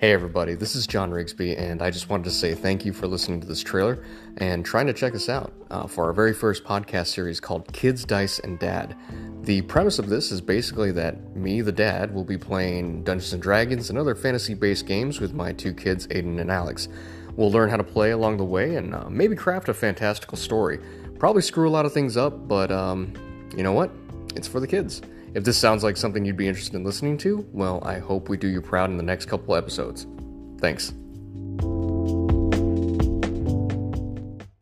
Hey everybody, this is John Rigsby, and I just wanted to say thank you for listening to this trailer and trying to check us out uh, for our very first podcast series called Kids, Dice, and Dad. The premise of this is basically that me, the dad, will be playing Dungeons and Dragons and other fantasy based games with my two kids, Aiden and Alex. We'll learn how to play along the way and uh, maybe craft a fantastical story. Probably screw a lot of things up, but um, you know what? It's for the kids. If this sounds like something you'd be interested in listening to, well, I hope we do you proud in the next couple episodes. Thanks.